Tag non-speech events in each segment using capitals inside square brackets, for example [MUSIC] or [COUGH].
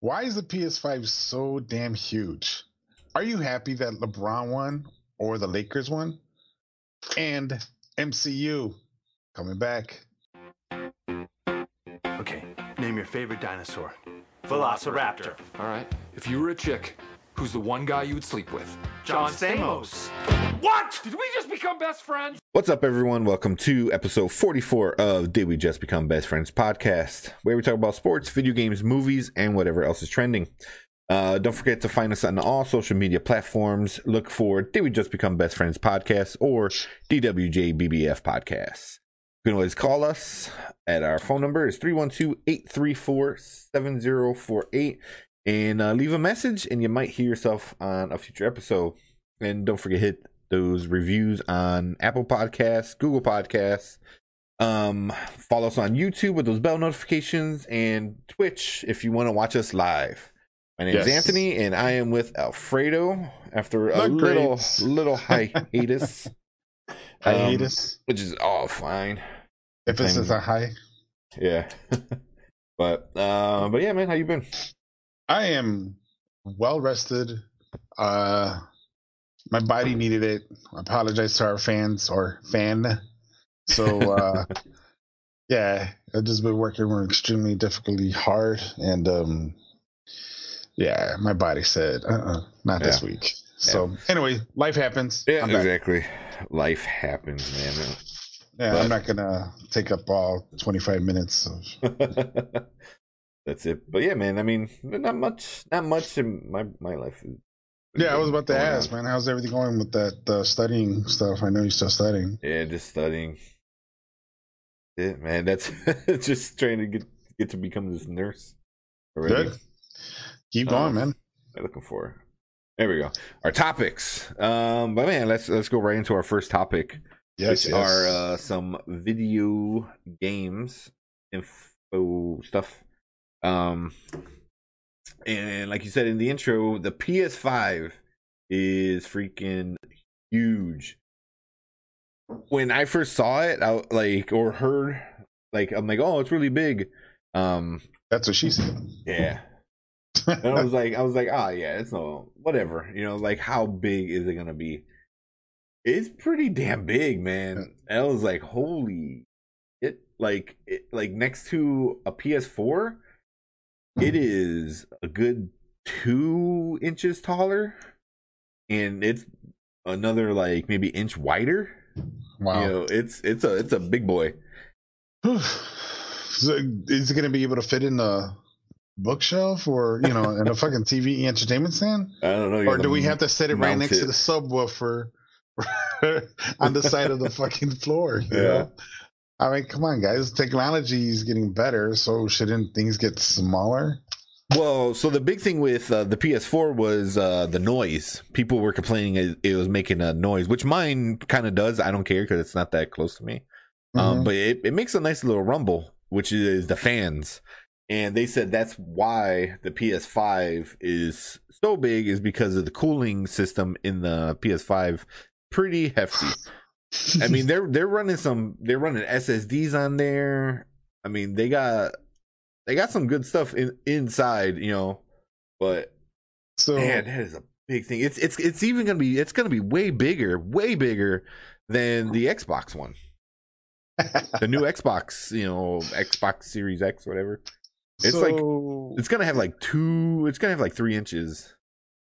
Why is the PS5 so damn huge? Are you happy that LeBron won or the Lakers won? And MCU coming back. Okay, name your favorite dinosaur. Velociraptor. All right. If you were a chick, who's the one guy you would sleep with? John Stamos. What? Did we just become best friends? What's up, everyone? Welcome to episode 44 of Did We Just Become Best Friends podcast, where we talk about sports, video games, movies, and whatever else is trending. Uh, don't forget to find us on all social media platforms. Look for Did We Just Become Best Friends podcast or DWJBBF podcast. You can always call us at our phone number is 312-834-7048 and uh, leave a message and you might hear yourself on a future episode. And don't forget hit those reviews on Apple Podcasts, Google Podcasts. Um, follow us on YouTube with those bell notifications and Twitch if you want to watch us live. My name is Anthony, and I am with Alfredo after a great. little little hiatus, [LAUGHS] hiatus, Um, which is all fine. If this is a high, Yeah, [LAUGHS] but uh, but yeah, man, how you been? I am well rested. Uh, my body needed it. I apologize to our fans or fan. So [LAUGHS] uh, yeah, I've just been working extremely difficultly hard, and um, yeah, my body said, "Uh-uh, not this Yeah. week." So anyway, life happens. Yeah, exactly. Life happens, man. Yeah, But- I'm not gonna take up all 25 minutes of [LAUGHS] That's it. But yeah, man. I mean, not much. Not much in my my life. Yeah, I was about to ask, on. man, how's everything going with that uh, studying stuff? I know you're still studying. Yeah, just studying. Yeah, man. That's [LAUGHS] just trying to get get to become this nurse. Already. Good. Keep going, Um, man. I'm looking for. There we go. Our topics. Um, but man, let's let's go right into our first topic. Yes, which yes. are uh, some video games info stuff. Um, and like you said in the intro, the PS5 is freaking huge. When I first saw it, I like or heard, like I'm like, oh, it's really big. Um, That's what she said. yeah. And I was like, I was like, ah, yeah, it's no whatever. You know, like how big is it gonna be? It's pretty damn big, man. And I was like, holy it like it like next to a PS4, it is a good two inches taller, and it's another like maybe inch wider. wow. You know, it's it's a it's a big boy. [SIGHS] is it going to be able to fit in the bookshelf or, you know, in a fucking TV entertainment stand? [LAUGHS] I don't know. Or do we have to set it right next to the subwoofer [LAUGHS] on the side of the fucking floor? You Yeah. know? I mean, come on, guys. Technology is getting better, so shouldn't things get smaller? Well, so the big thing with uh, the PS4 was uh, the noise. People were complaining it, it was making a noise, which mine kind of does. I don't care because it's not that close to me. Um, Mhm. but it, it makes a nice little rumble, which is the fans. And they said that's why the PS5 is so big is because of the cooling system in the PS5. Pretty hefty. [SIGHS] [LAUGHS] I mean, [LAUGHS] they're they're running some they're running SSDs on there. I mean, they got they got some good stuff in inside, you know. But so man, that is a big thing. It's it's it's even gonna be it's gonna be way bigger, way bigger than the Xbox one, the new [LAUGHS] Xbox, you know, Xbox Series X, whatever. It's like it's gonna have like two. It's gonna have like three inches.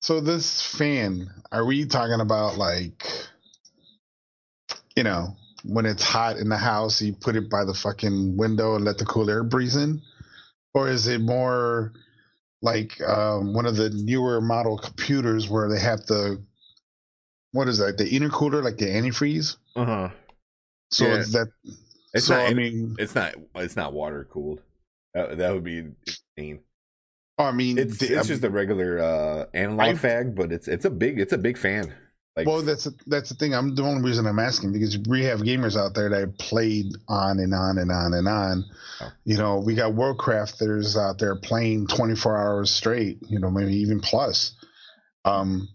So this fan, are we talking about like, you know, when it's hot in the house, you put it by the fucking window and let the cool air breeze in, or is it more like um, one of the newer model computers where they have the what is that the intercooler like the antifreeze? Uh huh. So Yeah. it's that. It's so not. I mean, it's not. It's not water cooled. That, that would be insane. I mean, It's the- it's just a regular uh analog I- fag, but it's it's a big it's a big fan. Like well, that's that's the thing. I'm the only reason I'm asking because we have gamers out there that played on and on and on and on. Oh. You know, we got world crafters out there playing 24 hours straight. You know, maybe even plus. Um,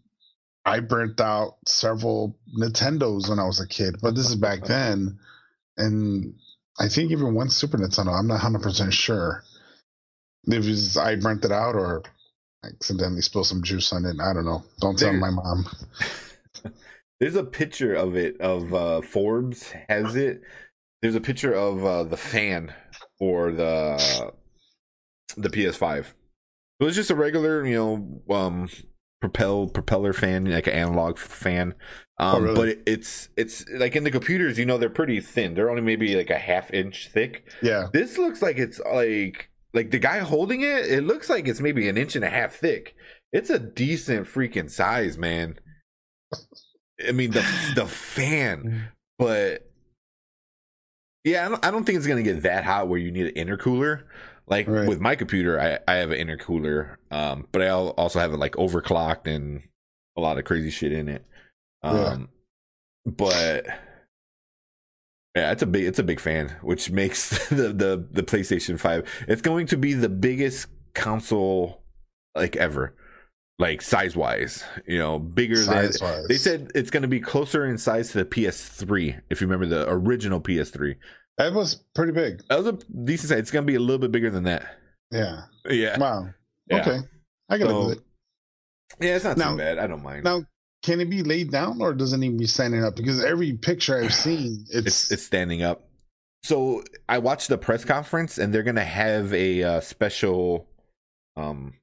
I burnt out several Nintendos when I was a kid, but this is back [LAUGHS] then, and I think even one Super Nintendo. I'm not 100 percent sure. if it's, I burnt it out or accidentally spilled some juice on it. I don't know. Don't tell There- my mom. [LAUGHS] [LAUGHS] There's a picture of it of uh Forbes has it. There's a picture of uh the fan for the the PS5. It was just a regular, you know, um propel propeller fan, like an analog fan. Um Oh, really? but it, it's it's like in the computers, you know, they're pretty thin. They're only maybe like a half inch thick. Yeah. This looks like it's like like the guy holding it, it looks like it's maybe an inch and a half thick. It's a decent freaking size, man. I mean the [SIGHS] the fan, but yeah, I don't, I don't think it's gonna get that hot where you need an intercooler. Like Right. with my computer, I, I have an intercooler, um, but I also have it like overclocked and a lot of crazy shit in it. Um, but yeah, it's a big it's a big fan, which makes [LAUGHS] the the the PlayStation Five. It's going to be the biggest console like ever, like size wise. You know, bigger than Size-wise. they said it's going to be closer in size to the PS3. If you remember the original PS3, that was pretty big. that was a decent size. It's going to be a little bit bigger than that. Yeah. Yeah, Wow. Yeah. Okay. I can So- live with it. yeah, it's not Now- too bad. I don't mind. Now, can it be laid down or does it need to be standing up? Because every picture I've [SIGHS] seen, it's, it's it's standing up. So I watched the press conference, and they're gonna have a uh, special um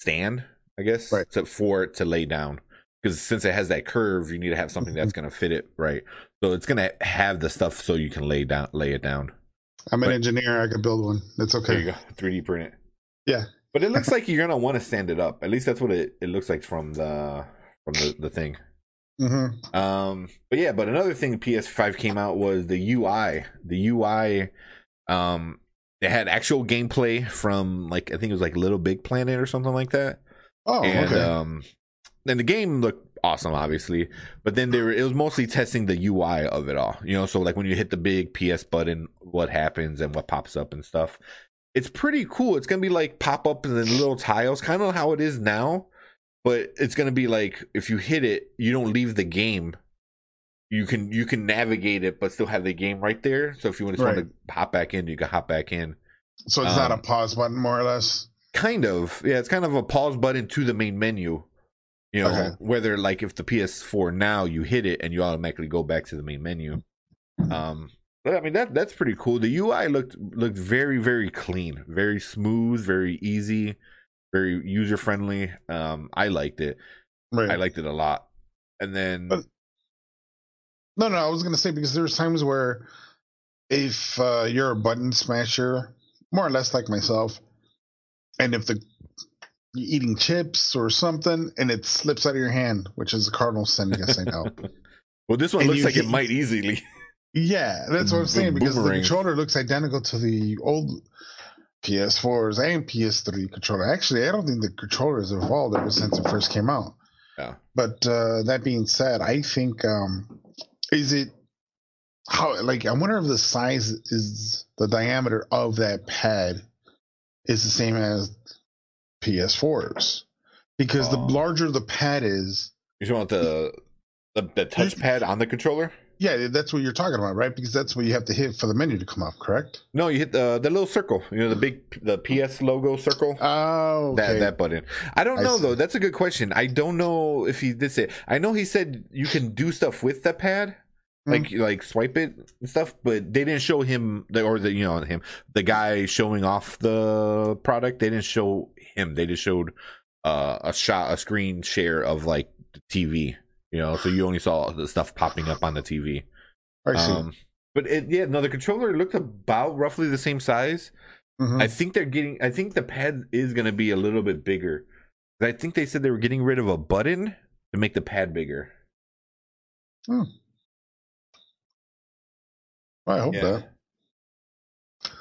stand, I guess, Right. to, for it to lay down. Because since it has that curve, you need to have something that's Mm-hmm. gonna fit it right. So it's gonna have the stuff so you can lay down, lay it down. I'm an engineer. I could build one. That's okay. There you go, 3D print it. Yeah. But it looks [LAUGHS] like you're gonna want to stand it up. At least that's what it, it looks like from the from the, the thing. hmm Um, but yeah, but another thing PS5 came out was the UI. The UI, um, they had actual gameplay from like I think it was like Little Big Planet or something like that. Oh, and okay. um, and the game looked awesome, obviously. But then they were it was mostly testing the UI of it all. You know, so like when you hit the big PS button, what happens and what pops up and stuff. It's pretty cool. It's gonna be like pop up and then little tiles, kind of how it is now but it's gonna be like if you hit it, you don't leave the game. You can you can navigate it, but still have the game right there. So if you want to, Right. want to hop back in, you can hop back in. so it's not a um, pause button, more or less. Kind of, yeah. It's kind of a pause button to the main menu. You know, Okay. whether like if the PS4 now you hit it and you automatically go back to the main menu. Um, but, I mean that that's pretty cool. The UI looked looked very very clean, very smooth, very easy, very user friendly. Um, I liked it. Right. I liked it a lot. And then But- No, no, I was gonna say because there's times where if uh, you're a button smasher, more or less like myself, and if the you're eating chips or something and it slips out of your hand, which is the cardinal sin against St. Al. well, this one and looks like it might easily. Yeah, that's what I'm saying because the controller looks identical to the old PS4s and PS3 controller. Actually, I don't think the controller has evolved ever since it first came out. Yeah. But uh, that being said, I think um, is it how like I wonder if the size is the diameter of that pad is the same as PS4s because the Oh. larger the pad is, You want the the, the touchpad on the controller? yeah, that's what you're talking about, right? Because that's what you have to hit for the menu to come up, correct? No, you hit the the little circle. You know the big the PS logo circle. Oh, okay. That that button. I don't I know see. though. That's a good question. I don't know if he did say. I know he said you can do stuff with the pad, Hmm. like like swipe it and stuff, but they didn't show him the or the you know him the guy showing off the product. They didn't show him. They just showed uh, a shot, a screen share of like the TV. You know, so you only saw the stuff popping up on the TV. I see. Um, but it, yeah, no, the controller looked about roughly the same size. Mhm. I think they're getting. I think the pad is going to be a little bit bigger. I think they said they were getting rid of a button to make the pad bigger. I hope yeah. that.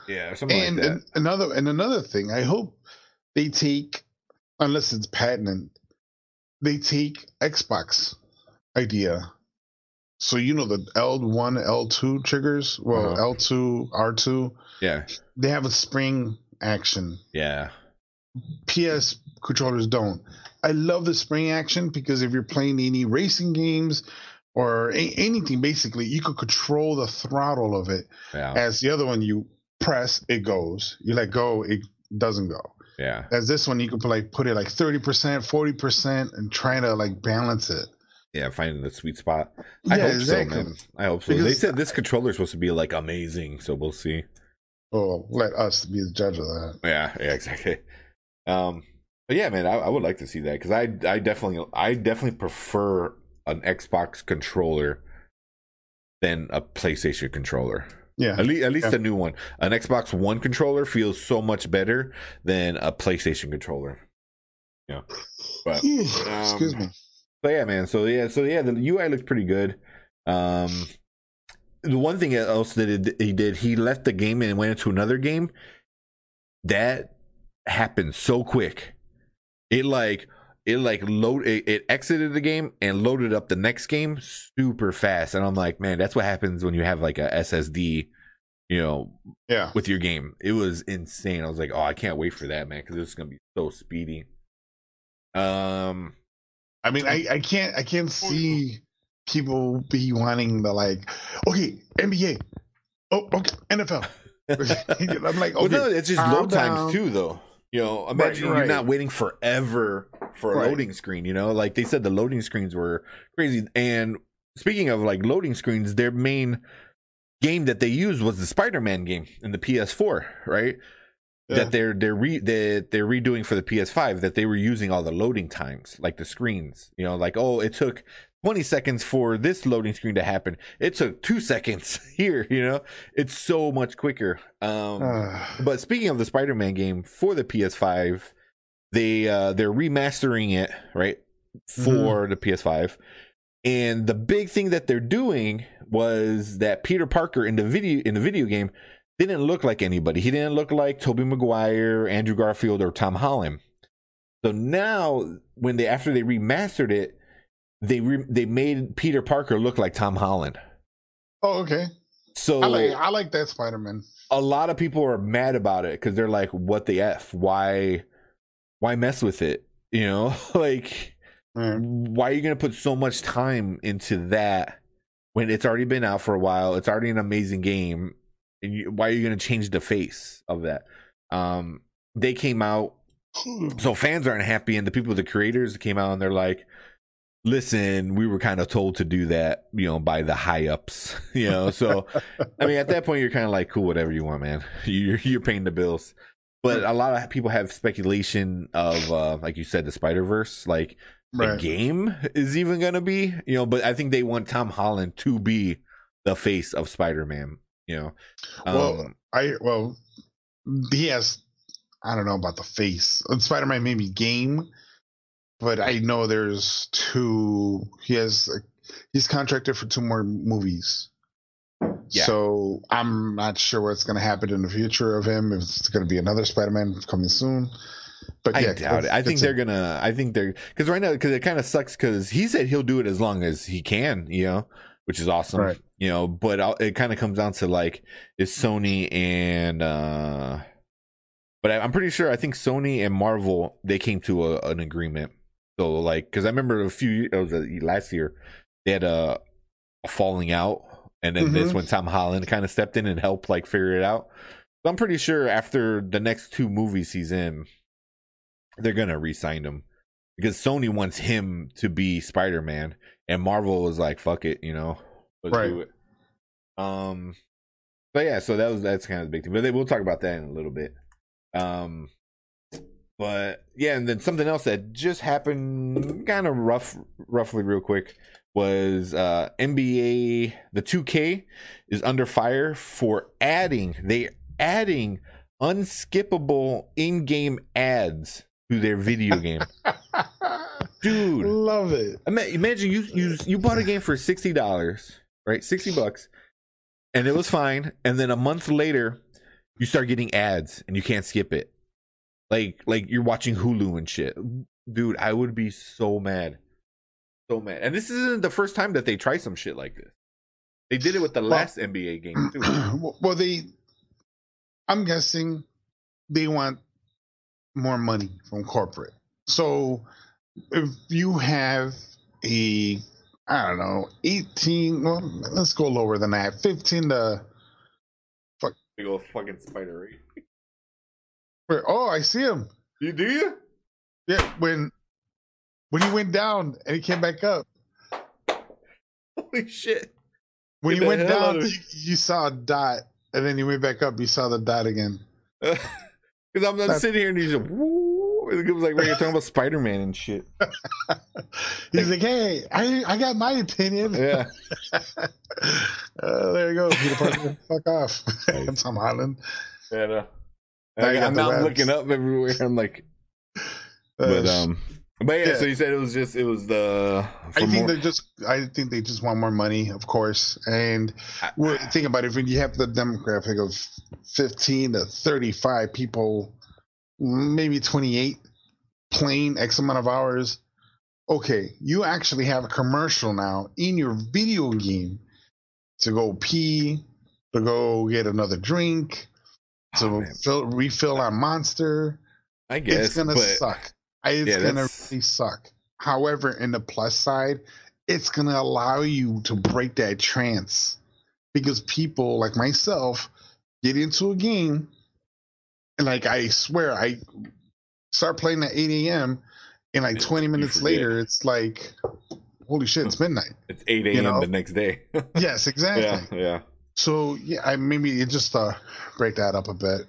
Yeah, or something And, like that. and another and another thing, I hope they take, unless it's patent, they take Xbox idea. So you know the L one, L two triggers. Well, Uh-huh. L two, R two. yeah, They have a spring action. yeah, PS controllers don't. I love the spring action because if you're playing any racing games or a- anything, basically, you could control the throttle of it. yeah. As the other one, you press, it goes. You let go, it doesn't go. Yeah. As this one, you can put like put it like thirty percent, forty percent, and try to like balance it. Yeah, finding the sweet spot. I Yeah, hope exactly. so, man. I hope so. they said this controller is supposed to be like amazing, so we'll see. Well, let us be the judge of that. Yeah, yeah, exactly. Um, but yeah, man, I, I would like to see that because I, I definitely, I definitely prefer an Xbox controller than a PlayStation controller. Yeah, At least, at least Yeah. a new one. An Xbox One controller feels so much better than a PlayStation controller. Yeah, but excuse um, me. but yeah, man. So yeah, so yeah, the UI looks pretty good. Um, the one thing else that it, he did, he left the game and went into another game. That happened so quick. It like it like load it, it exited the game and loaded up the next game super fast. And I'm like, man, that's what happens when you have like a SSD, you know, Yeah, with your game. It was insane. I was like, oh, I can't wait for that, man, because it's gonna be so speedy. Um, I mean, I, I can't I can't see people be wanting the like, okay, NBA, oh, okay, NFL. [LAUGHS] I'm like, [LAUGHS] well, no, it's just load down. times too, though. You know, imagine you're not waiting forever for a Right. loading screen. You know, like they said, the loading screens were crazy. And speaking of like loading screens, their main game that they used was the Spider-Man game in the PS4, right? Yeah. That they're they're re that they're redoing for the PS5. That they were using all the loading times, like the screens. You know, like oh, it took 20 seconds for this loading screen to happen. It took two seconds [LAUGHS] here. You know, it's so much quicker. Um, [SIGHS] but speaking of the Spider-Man game for the PS5, they uh they're remastering it, right? For the PS5. And the big thing that they're doing was that Peter Parker in the video in the video game didn't look like anybody. He didn't look like Tobey Maguire, Andrew Garfield, or Tom Holland. So now when they after they remastered it, they re- they made Peter Parker look like Tom Holland. oh, okay. So I like I like that Spider Man. a lot of people are mad about it because they're like, "What the f? Why, why mess with it? You know, [LAUGHS] like, why are you gonna put so much time into that when it's already been out for a while? It's already an amazing game, and you, why are you gonna change the face of that? Um, they came out, so fans aren't happy, and the people, the creators, came out and they're like. Listen, we were kind of told to do that, you know, by the high ups, [LAUGHS] you know. So I mean, at that point, you're kind of like, cool, whatever you want, man. [LAUGHS] You're you're paying the bills. But a lot of people have speculation of, uh, like you said, the Spider Verse, like the Right. game is even gonna be, you know. But I think they want Tom Holland to be the face of Spider Man, you know. Well, Um, I well, he has. I don't know about the face. Spider Man maybe game, but I know there's two. He has. He's contracted for two more movies. Yeah. So I'm not sure what's going to happen in the future of him. If it's going to be another Spider Man coming soon. But I yeah, doubt it. I think they're gonna. I think they're because right now because it kind of sucks because he said he'll do it as long as he can, you know, which is awesome, Right. you know. But I'll, it kind of comes down to like is Sony and, uh but I, I'm pretty sure I think Sony and Marvel they came to a, an agreement. So like because I remember a few it was uh, last year they had a, a falling out, and then this Mhm. when Tom Holland kind of stepped in and helped like figure it out. So I'm pretty sure after the next two movies he's in, they're gonna re-sign him because Sony wants him to be Spider-Man, and Marvel was like, "Fuck it," you know, let's do Right. it. Um, but yeah, so that was that's kind of the big thing. But they, we'll talk about that in a little bit. Um, but yeah, and then something else that just happened, kind of rough, roughly, real quick, was uh NBA the 2K is under fire for adding they adding unskippable in-game ads to their video game. [LAUGHS] Dude, Love it. Imagine you you you bought a game for sixty dollars, right? Sixty bucks, and it was fine. And then a month later, you start getting ads, and you can't skip it. Like like you're watching Hulu and shit, dude. I would be so mad, so mad. And this isn't the first time that they try some shit like this. They did it with the last NBA game too. [CLEARS THROAT] well, they. I'm guessing they want more money from corporate. So if you have a, I don't know, 18, well, let's go lower than that, 15 to, Fuck. Big old fucking spider, right? Where, oh, I see him. You do you? Yeah, when when he went down and he came back up. Holy shit! When Get he went down, you, you saw a dot, and then he went back up. You saw the dot again. [LAUGHS] Because I'm, I'm sitting here and he's just woo. It was like you're talking about Spider Man and shit. [LAUGHS] He's like, "Hey, I I got my opinion." Yeah. [LAUGHS] uh, there you go, Peter Parker. Fuck off. Tom Holland. And, Now I'm the now webs. looking up everywhere. I'm like, Uh, but um, but yeah, yeah. So you said it was just it was the. I think more- they're just. I think they just want more money, of course. And well, think about it. When you have the demographic of fifteen to thirty-five people, maybe twenty-eight, playing X amount of hours. Okay, you actually have a commercial now in your video game to go pee, to go get another drink, to Oh, fill, refill on Monster. I guess, it's gonna suck. It's Yeah, gonna really suck. However, in the plus side, it's gonna allow you to break that trance because people like myself get into a game and like I swear I start playing at 8 a.m. and like 20 minutes later it's like holy shit it's midnight. [LAUGHS] it's 8 a.m. know? the next day. [LAUGHS] yes, exactly. yeah, yeah. So yeah, I maybe it just uh break that up a bit.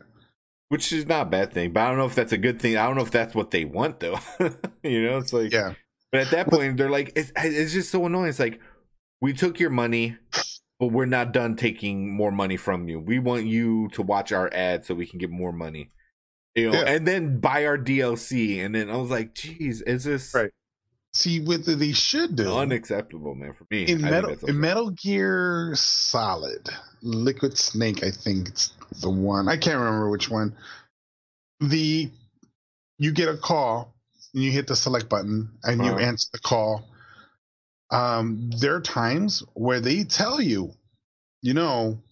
Which is not a bad thing, but I don't know if that's a good thing. I don't know if that's what they want though. [LAUGHS] you know, it's like Yeah. But at that point, they're like, it's, it's just so annoying. It's like, we took your money, but we're not done taking more money from you. We want you to watch our ad so we can get more money. You know, Yeah. and then buy our DLC. And then I was like, geez, is this Right. See what they should do. unacceptable, man, for me? in metal in. Metal Gear Solid, Liquid Snake, I think it's the one. I can't remember which one. The you get a call and you hit the select button and you Uh-huh. answer the call. Um, there are times where they tell you, you know,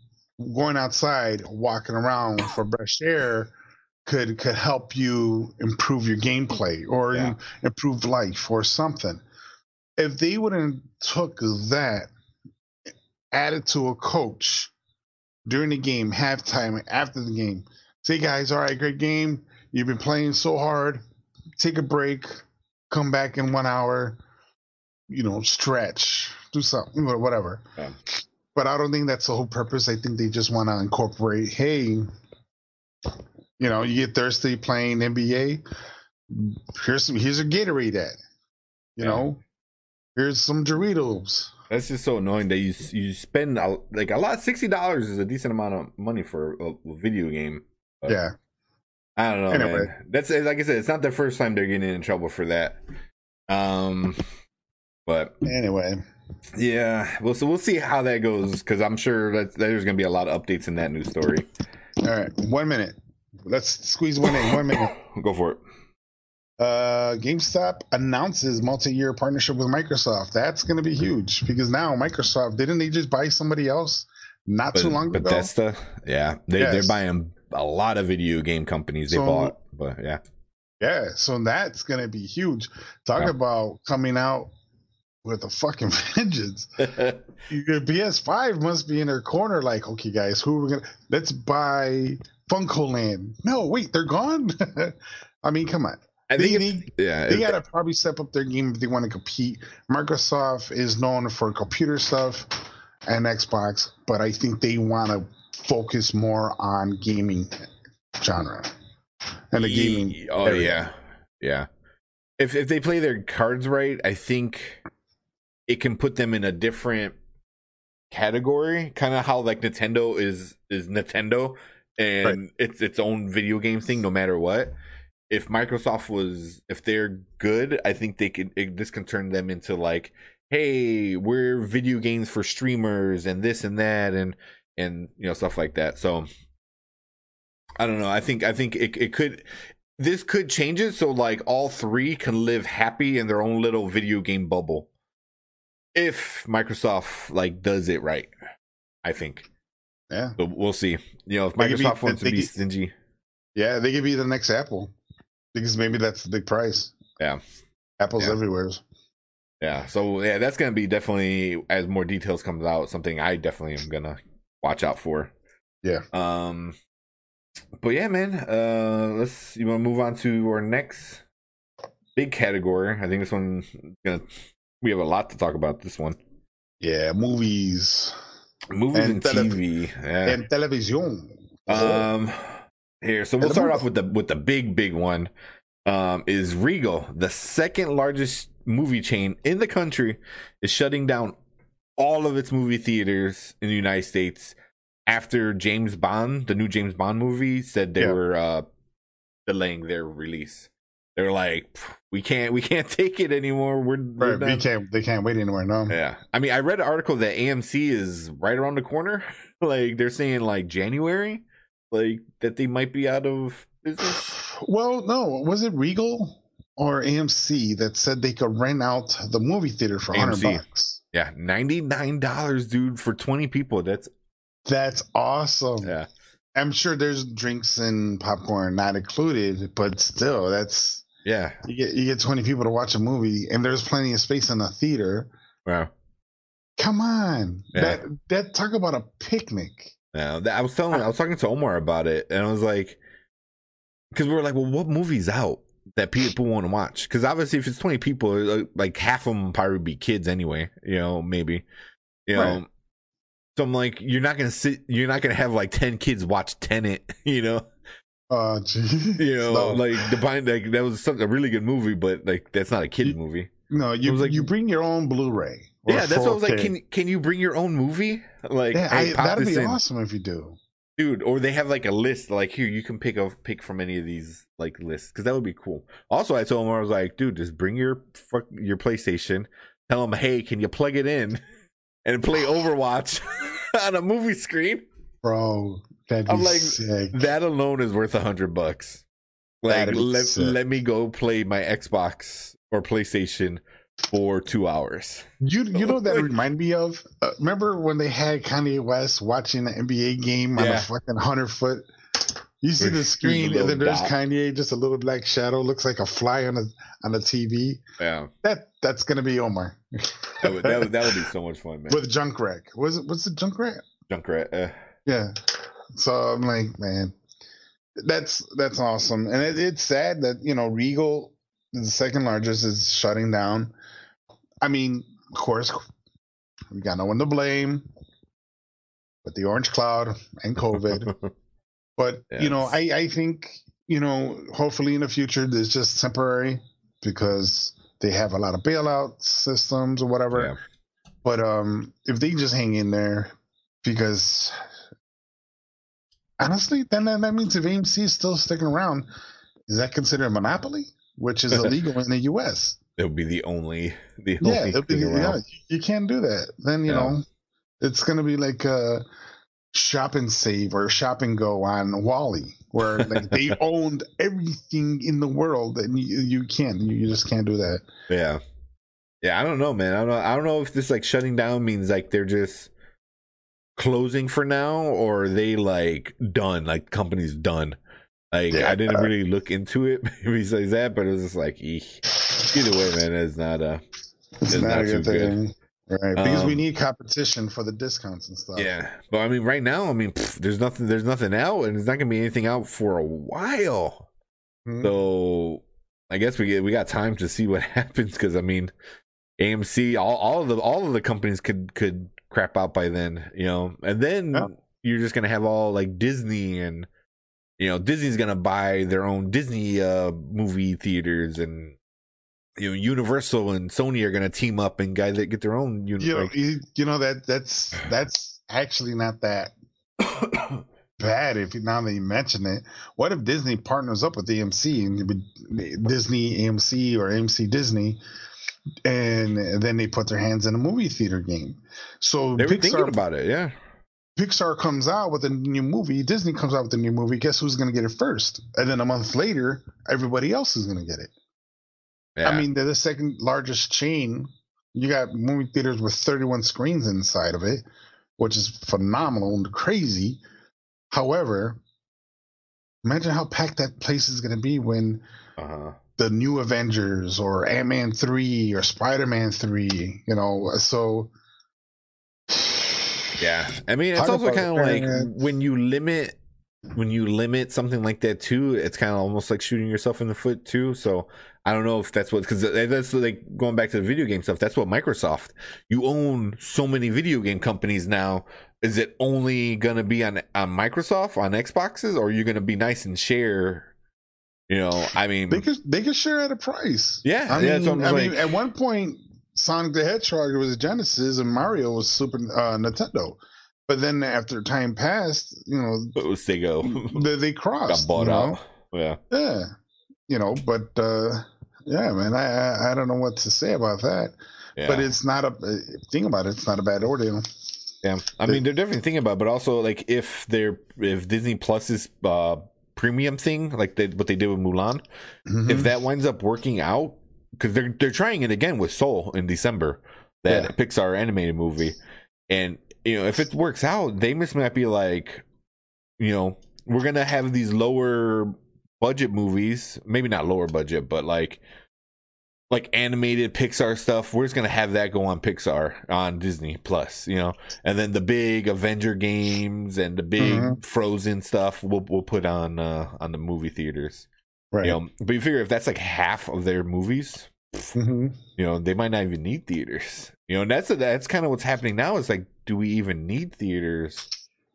going outside, walking around for [COUGHS] fresh air could could help you improve your gameplay or Yeah. improve life or something. If they would have took that, added to a coach during the game, halftime, after the game, say, guys, all right, great game. You've been playing so hard. Take a break. Come back in one hour. You know, stretch, do something, wha- whatever. Yeah. But I don't think that's the whole purpose. I think they just want to incorporate, hey, you know, you get thirsty playing NBA. Here's some. Here's a Gatorade ad. You Yeah. know, here's some Doritos. That's just so annoying that you you spend a, like a lot. Sixty dollars is a decent amount of money for a, a video game. But Yeah, I don't know, Anyway. man. That's like I said, it's not the first time they're getting in trouble for that. Um, but Anyway, yeah, well, so we'll see how that goes because I'm sure that there's gonna be a lot of updates in that news story. all right. One minute. Let's squeeze one in. One minute. [LAUGHS] Go for it. Uh, GameStop announces multi-year partnership with Microsoft. That's going to be huge because now Microsoft didn't they just buy somebody else not too But long ago? Bethesda, yeah, they Yes. they're buying a lot of video game companies they So- bought, but yeah, Yeah, so that's going to be huge. Talk Yeah. about coming out with a fucking [LAUGHS] vengeance. [LAUGHS] Your PS5 must be in their corner, like, okay, guys, who are we gonna let's buy Funko Land? No, wait, they're gone. [LAUGHS] I mean, come on. I They, think they, yeah, they gotta probably step up their game if they want to compete. Microsoft is known for computer stuff and Xbox, but I think they want to focus more on gaming genre and the gaming. Oh area. yeah, yeah. If if they play their cards right, I think it can put them in a different category. Kind of how like Nintendo is is Nintendo, and it's its own video game thing, no matter what. If Microsoft was, if they're good, I think they could. It, this can turn them into like, hey, we're video games for streamers and this and that and and you know stuff like that. So I don't know. I think I think it it could this could change it so like all three can live happy in their own little video game bubble. If Microsoft like does it right, I think. Yeah, So we'll see. You know, if They could be- Microsoft wants to be stingy, yeah, they could be the next Apple because maybe that's the big price. Yeah. Apple's Yeah. everywhere. yeah. So yeah, that's gonna be definitely as more details comes out, something I definitely am gonna watch out for. Yeah. Um. but yeah, man. Uh, let's you want to move on to our next big category. I think this one gonna we have a lot to talk about. This one, Yeah, movies movies and, And tele- TV. Yeah. and television. Um, here, so we'll start off with the with the big big one. Um, is Regal the second largest movie chain in the country is shutting down all of its movie theaters in the United States after James Bond, the new James Bond movie, said they Yeah. were uh delaying their release. They're like, we can't, we can't [LAUGHS] take it anymore. We're, we're Right, they done." can't they can't wait anywhere. No, Yeah. I mean, I read an article that AMC is right around the corner. [LAUGHS] like they're saying like January, like that they might be out of business. [SIGHS] Well, no, was it Regal or AMC that said they could rent out the movie theater for hundred bucks? Yeah, $99 dude for 20 people. That's That's awesome. yeah. I'm sure there's drinks and popcorn not included, but still, that's Yeah. you get you get 20 people to watch a movie, and there's plenty of space in the theater. Wow. Come on, Yeah. that that talk about a picnic. Yeah, I was telling, I was talking to Omar about it, and I was like, because we were like, well, what movie's out that people want to watch? Because obviously, if it's twenty people, uh, like, like half of them probably be kids anyway. You know, maybe. You know. So I'm like, you're not gonna sit, you're not gonna have like ten kids watch Tenet. [LAUGHS] You know, Oh, gee. you know, No. like the bind, like that was a really good movie, but like that's not a kid You- movie. no, you like- you bring your own Blu-ray. Yeah, that's what I was like. Can can you bring your own movie? Like, yeah, hey, I, that'd be in. awesome if you do. dude or they have like a list like here you can pick a pick from any of these like lists because that would be cool also i told him i was like dude just bring your fuck your playstation tell them hey can you plug it in [LAUGHS] and play overwatch [LAUGHS] on a movie screen Bro, that'd I'm like, sick. that alone is worth a hundred bucks like let, sick. let me go play my xbox or playstation for two hours You [LAUGHS] you know that Like- remind me of? Uh, remember when they had Kanye West watching an NBA game on Yeah. a fucking hundred foot? You see the screen, and then there's dot. Kanye, just a little black shadow, looks like a fly on a on the TV. yeah That that's gonna be Omar that would, that would, that would be [LAUGHS] so much fun man with Junkrat. Was it? What's the Junkrat? junkrat uh, Yeah. So I'm like, man, that's that's awesome, and it, it's sad that you know Regal, the second largest, is shutting down. I mean, of course, we got no one to blame, but the orange cloud and COVID. [LAUGHS] but you know, I I think you know, hopefully in the future, it's just temporary because they have a lot of bailout systems or whatever. yeah. But um, if they just hang in there, because honestly, then that, means if AMC is still sticking around, is that considered a monopoly, which is [LAUGHS] illegal in the U.S.? it would be the only the Yeah, only be- yeah, you can't do that. Then you Yeah. know, it's gonna be like a shop and save or shop and go on WALL-E, where like they [LAUGHS] owned everything in the world, and you, you can't, you, you just can't do that. Yeah. Yeah, I don't know, man. I don't know. I don't know if this like shutting down means like they're just closing for now or are they like done, like company's done. Like Yeah. I didn't really look into it [LAUGHS] besides that, but it was just like eek. either way, man, it's not uh It's It's not, not a good too good. Right, because we Um, need competition for the discounts and stuff. yeah. But I mean right now, I mean pff, there's nothing there's nothing out and there's not gonna be anything out for a while. Mhm. So I guess we get we got time to see what [LAUGHS] happens because I mean AMC all all of the all of the companies could could crap out by then, you know, and then Yeah. you're just gonna have all like Disney and you know Disney's gonna buy their own Disney uh movie theaters and you know Universal and Sony are gonna team up and guys that get their own uni- you know, like- you, you know that that's that's actually not that [COUGHS] bad if you, now that you mention it. What if Disney partners up with AMC and Disney AMC or AMC Disney, and then they put their hands in a movie theater game? So they were thinking about it, yeah. Pixar comes out with a new movie, Disney comes out with a new movie. Guess who's going to get it first? And then a month later, everybody else is going to get it. yeah. I mean, they're the second largest chain. You got movie theaters with 31 screens inside of it, which is phenomenal and crazy. However, imagine how packed that place is going to be when uh-huh. The new Avengers or Ant Man 3 or Spider Man 3, you know, so. Yeah, I mean, it's also kind of like when you limit when you limit something like that too, it's kind of almost like shooting yourself in the foot too. So I don't know if that's what because that's like going back to the video game stuff. That's what Microsoft. You own so many video game companies now. Is it only gonna be on on Microsoft on Xboxes, or are you gonna be nice and share? You know, I mean, They could they could share at a price. Yeah, I mean, what I'm like- mean, at one point, Sonic the Hedgehog was Genesis and Mario was Super uh, Nintendo. But then after time passed, you know, it was Sega they, they got crossed. bought you know? out. Yeah, Yeah, you know, but uh, yeah, man, I I- I don't know what to say about that. yeah. But it's not a thing about it. It's not a bad ordeal. Yeah, I mean they're definitely thinking about, it, but also like if they're if Disney Plus's uh premium thing, like they, what they did with Mulan, Mhm. if that winds up working out, because they're they're trying it again with Soul in December, that Yeah. Pixar animated movie, and you know if it works out, they must might be like, you know, we're gonna have these lower budget movies, maybe not lower budget, but like like animated Pixar stuff, we're just gonna have that go on Pixar on Disney Plus, you know, and then the big Avenger games and the big Mhm. Frozen stuff we'll we'll put on uh on the movie theaters, right. you know. But you figure if that's like half of their movies, Mhm. you know, they might not even need theaters, you know. And that's that's kind of what's happening now. Is like, do we even need theaters?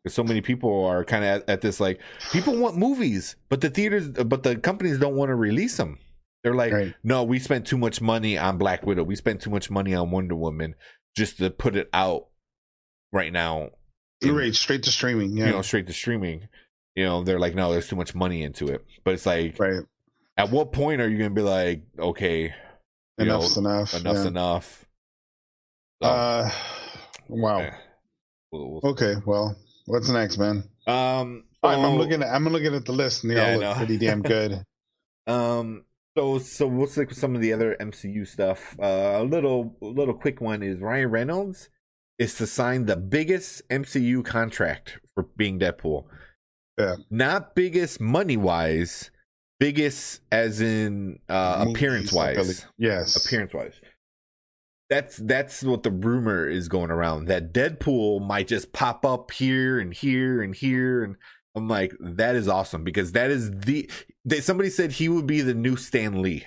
So many people are kind of at, at this like, people want movies, but the theaters, but the companies don't want to release them. They're like, Right. no, we spent too much money on Black Widow. We spent too much money on Wonder Woman just to put it out right now. in- Right, straight to streaming. Yeah. You know, straight to streaming. You know, they're like, no, there's too much money into it. But it's like, right. at what point are you gonna be like, okay, you Enough's know, enough. enough's yeah. enough? So, Uh, wow. yeah. We'll- we'll- Okay. Well, what's next, man? Um, I'm, I'm looking at I'm looking at the list, and they Yeah, all look pretty damn good. [LAUGHS] Um. So so we'll stick with some of the other MCU stuff. Uh, a little little quick one is Ryan Reynolds is to sign the biggest MCU contract for being Deadpool. Yeah. Not biggest money wise, biggest as in uh, appearance wise. Yes. Appearance wise. That's that's what the rumor is going around that Deadpool might just pop up here and here and here and I'm like that is awesome because that is the they, somebody said he would be the new Stan Lee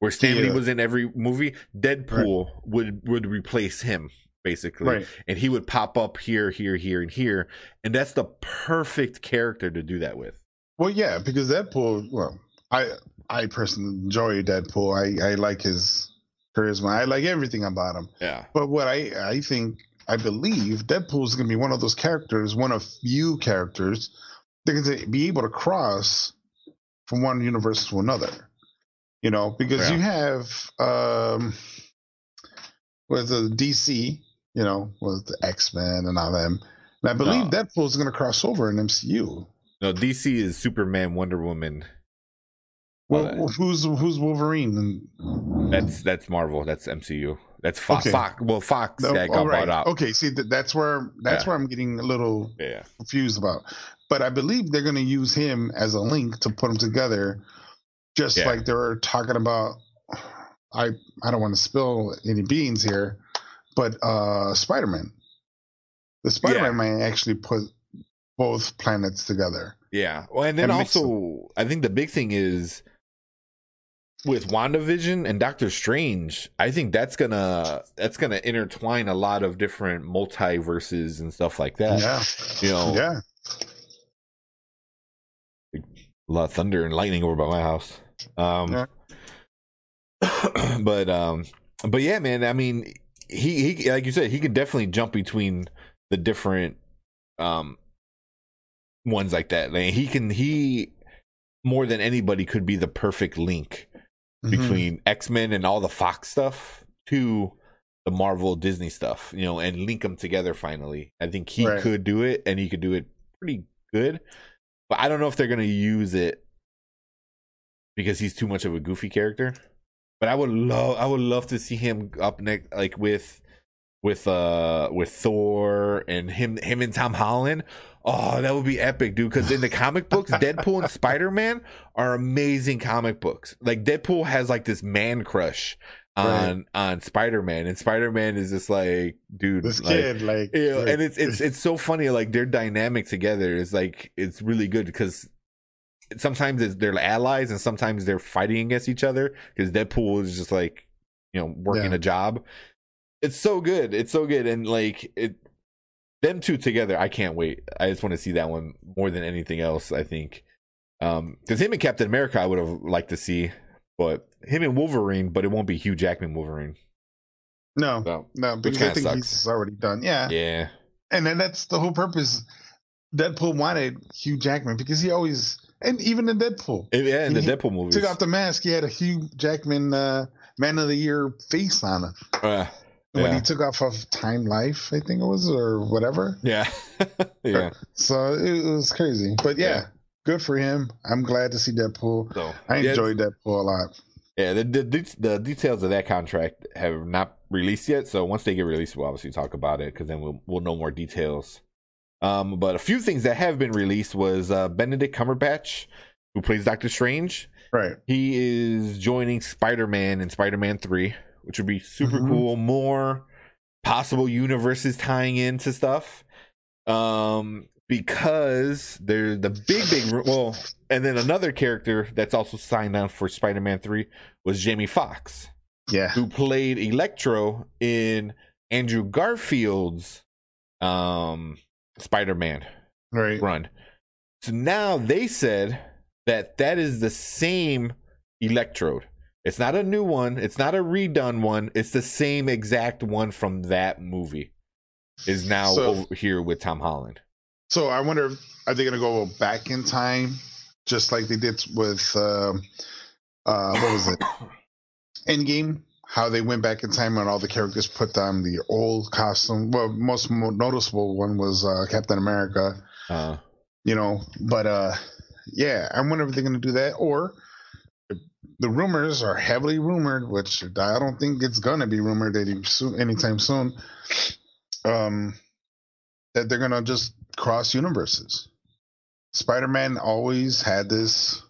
where Stan Lee was in every movie Deadpool would would replace him basically Right. and he would pop up here here here and here and that's the perfect character to do that with Well, yeah, because Deadpool. Well, I I personally enjoy Deadpool. I I like his charisma. I like everything about him. yeah But what I I think I believe Deadpool is going to be one of those characters, one of few characters that can be able to cross from one universe to another. You know, because Yeah. you have um with the DC, you know, with the X Men and all them. And I believe No. Deadpool is going to cross over in MCU. no DC is Superman Wonder Woman Well, Well, who's who's Wolverine? That's that's Marvel. That's MCU. That's Fox. Okay. Fox. Well, Fox Oh, that got right. bought out. Okay, see that, that's where that's Yeah. where I'm getting a little Yeah. confused about. But I believe they're going to use him as a link to put them together, just Yeah. like they were talking about. I I don't want to spill any beans here, but uh Spider Man. The Spider Man Yeah. might actually put both planets together. Yeah. Well, and then And also, I think the big thing is with WandaVision and Doctor Strange. I think that's gonna that's gonna intertwine a lot of different multiverses and stuff like that. yeah, You know, yeah. a lot of thunder and lightning over by my house. Um, Yeah. [CLEARS THROAT] but um, but yeah, man. I mean, he he like you said, he could definitely jump between the different um ones like that. Like he can he more than anybody could be the perfect link Mhm. between X Men and all the Fox stuff to the Marvel Disney stuff, you know, and link them together finally. I think he Right. could do it and he could do it pretty good. But I don't know if they're going to use it because he's too much of a goofy character. But I would love I would love to see him up next like with with uh with Thor and him him and Tom Holland. Oh, that would be epic, dude. Because in the comic books, [LAUGHS] Deadpool and Spider Man are amazing comic books. Like Deadpool has like this man crush on on Spider-Man and Spider-Man is just like dude This like, kid, like, you know, like- and it's it's [LAUGHS] it's so funny like their dynamic together is like it's really good because sometimes it's, they're allies and sometimes they're fighting against each other because Deadpool is just like you know working Yeah. a job. It's so good. It's so good and like it them two together I can't wait. I just want to see that one more than anything else, I think. Um cuz him and Captain America I would have liked to see but him and Wolverine, but it won't be Hugh Jackman Wolverine. no, So, no, because I think sucks. he's already done. Yeah. yeah. and then that's the whole purpose. Deadpool wanted Hugh Jackman because he always, and even in Deadpool, Yeah, in the He Deadpool movies. took off the mask. He had a Hugh Jackman uh, Man of the Year face on him. Uh, When yeah. he took off of Time Life, I think it was, or whatever. Yeah. [LAUGHS] yeah. So it was crazy. But yeah, Yeah. good for him. I'm glad to see Deadpool. So I yeah, enjoyed Deadpool a lot. Yeah, the, the the the details of that contract have not released yet. So once they get released, we'll obviously talk about it because then we'll we'll know more details. Um, but a few things that have been released was uh, Benedict Cumberbatch, who plays Doctor Strange. Right. He is joining Spider Man in Spider Man Three, which would be super Mhm. cool. More possible universes tying into stuff. Um, because there's the big big well, and then another character that's also signed on for Spider Man Three was Jamie Foxx, Yeah. who played Electro in Andrew Garfield's um Spider Man Right. run. So now they said that that is the same electrode. It's not a new one. It's not a redone one. It's the same exact one from that movie. Is now So- over here with Tom Holland. So I wonder, if- are they going to go back in time, just like they did with, um uh, what was it, [COUGHS] Endgame? How they went back in time and all the characters put on the old costume. Well, most noticeable one was uh, Captain America, Uh, you know. But uh, yeah, I wonder if they're going to do that, or the rumors are heavily rumored, which I don't think it's going to be rumored any soon, anytime soon. Um, that they're gonna just cross universes. Spider-Man always had this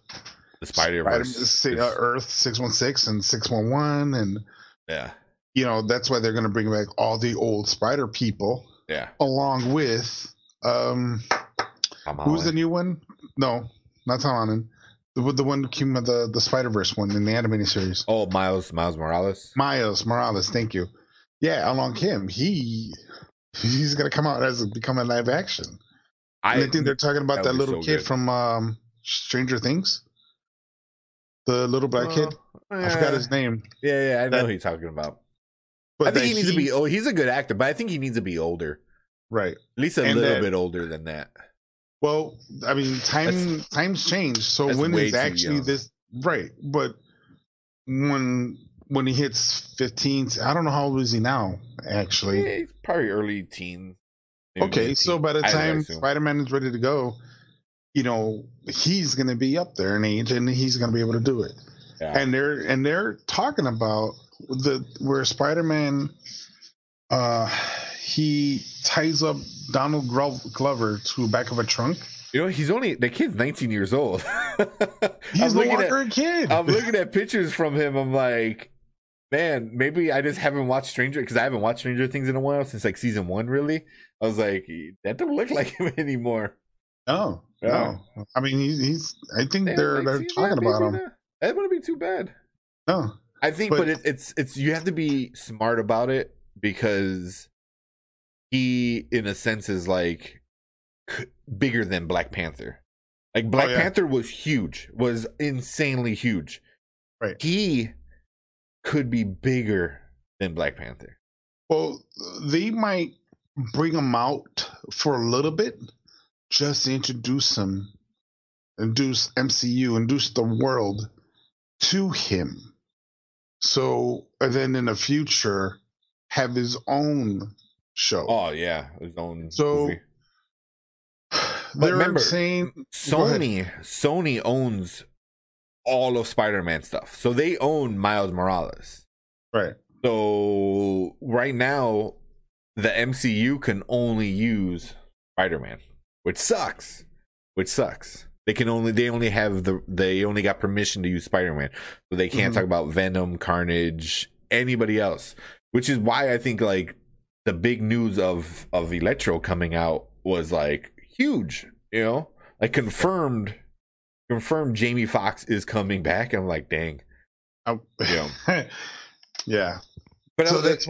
the Spider Verse. uh, Earth six one six and six one one, and yeah, you know that's why they're gonna bring back all the old Spider people yeah. along with um Tom who's the new one? No, not Tom Holland. The, the one who came with the the Spider Verse one in the animated series. Oh, Miles Miles Morales. Miles Morales, thank you. Yeah, along him, he he's gonna come out as a, become a live action. And I, think they're talking about that that, little so kid good. from um, Stranger Things. The little black kid. Uh, I forgot his name. Yeah, yeah, I know That- who you're talking about. But I think he needs to be. Oh, he's a good actor, but I think he needs to be older. right. At least a And little that- bit older than that. Well, I mean, time times change. So that's when way actually this right? But when when he hits fifteen, I don't know how old is he now. Actually, Yeah, he's probably early teens. maybe okay. So by the time. Spider Man is ready to go, you know, he's going to be up there in age, and he's going to be able to do it. Yeah. and they're and they're talking about the where Spider-Man uh he ties up Donald Glover to the back of a trunk. you know, he's only the kid's 19 years old. [LAUGHS] He's no looking longer at a kid. I'm looking at pictures from him. I'm like, man, maybe I just haven't watched Stranger because I haven't watched Stranger Things in a while since like season one. Really, I was like, that don't look [LAUGHS] like him anymore. no, Yeah. no. I mean, he's, he's I think Damn, they're like, they're talking about him. That, that wouldn't be too bad. No, I think, but, But- it, it's it's you have to be smart about it because he, in a sense, is like bigger than Black Panther. Like Black Oh, yeah. Panther was huge, was insanely huge. Right. He could be bigger than Black Panther. well, they might bring him out for a little bit just introduce him, induce MCU, induce the world to him. So, and then in the future, have his own show. Oh yeah, his own. So, movie. [SIGHS] They're remember, saying Sony Sony owns all of Spider-Man stuff, so they own Miles Morales. right. So right now, the MCU can only use Spider-Man, which sucks. Which sucks. They can only they only have the they only got permission to use Spider-Man, so they can't Mhm. talk about Venom, Carnage, anybody else. Which is why I think like the big news of of Electro coming out was like huge, you know? Like confirmed confirmed Jamie Foxx is coming back. I'm like, dang. Oh, Yeah. [LAUGHS] yeah. But so that's why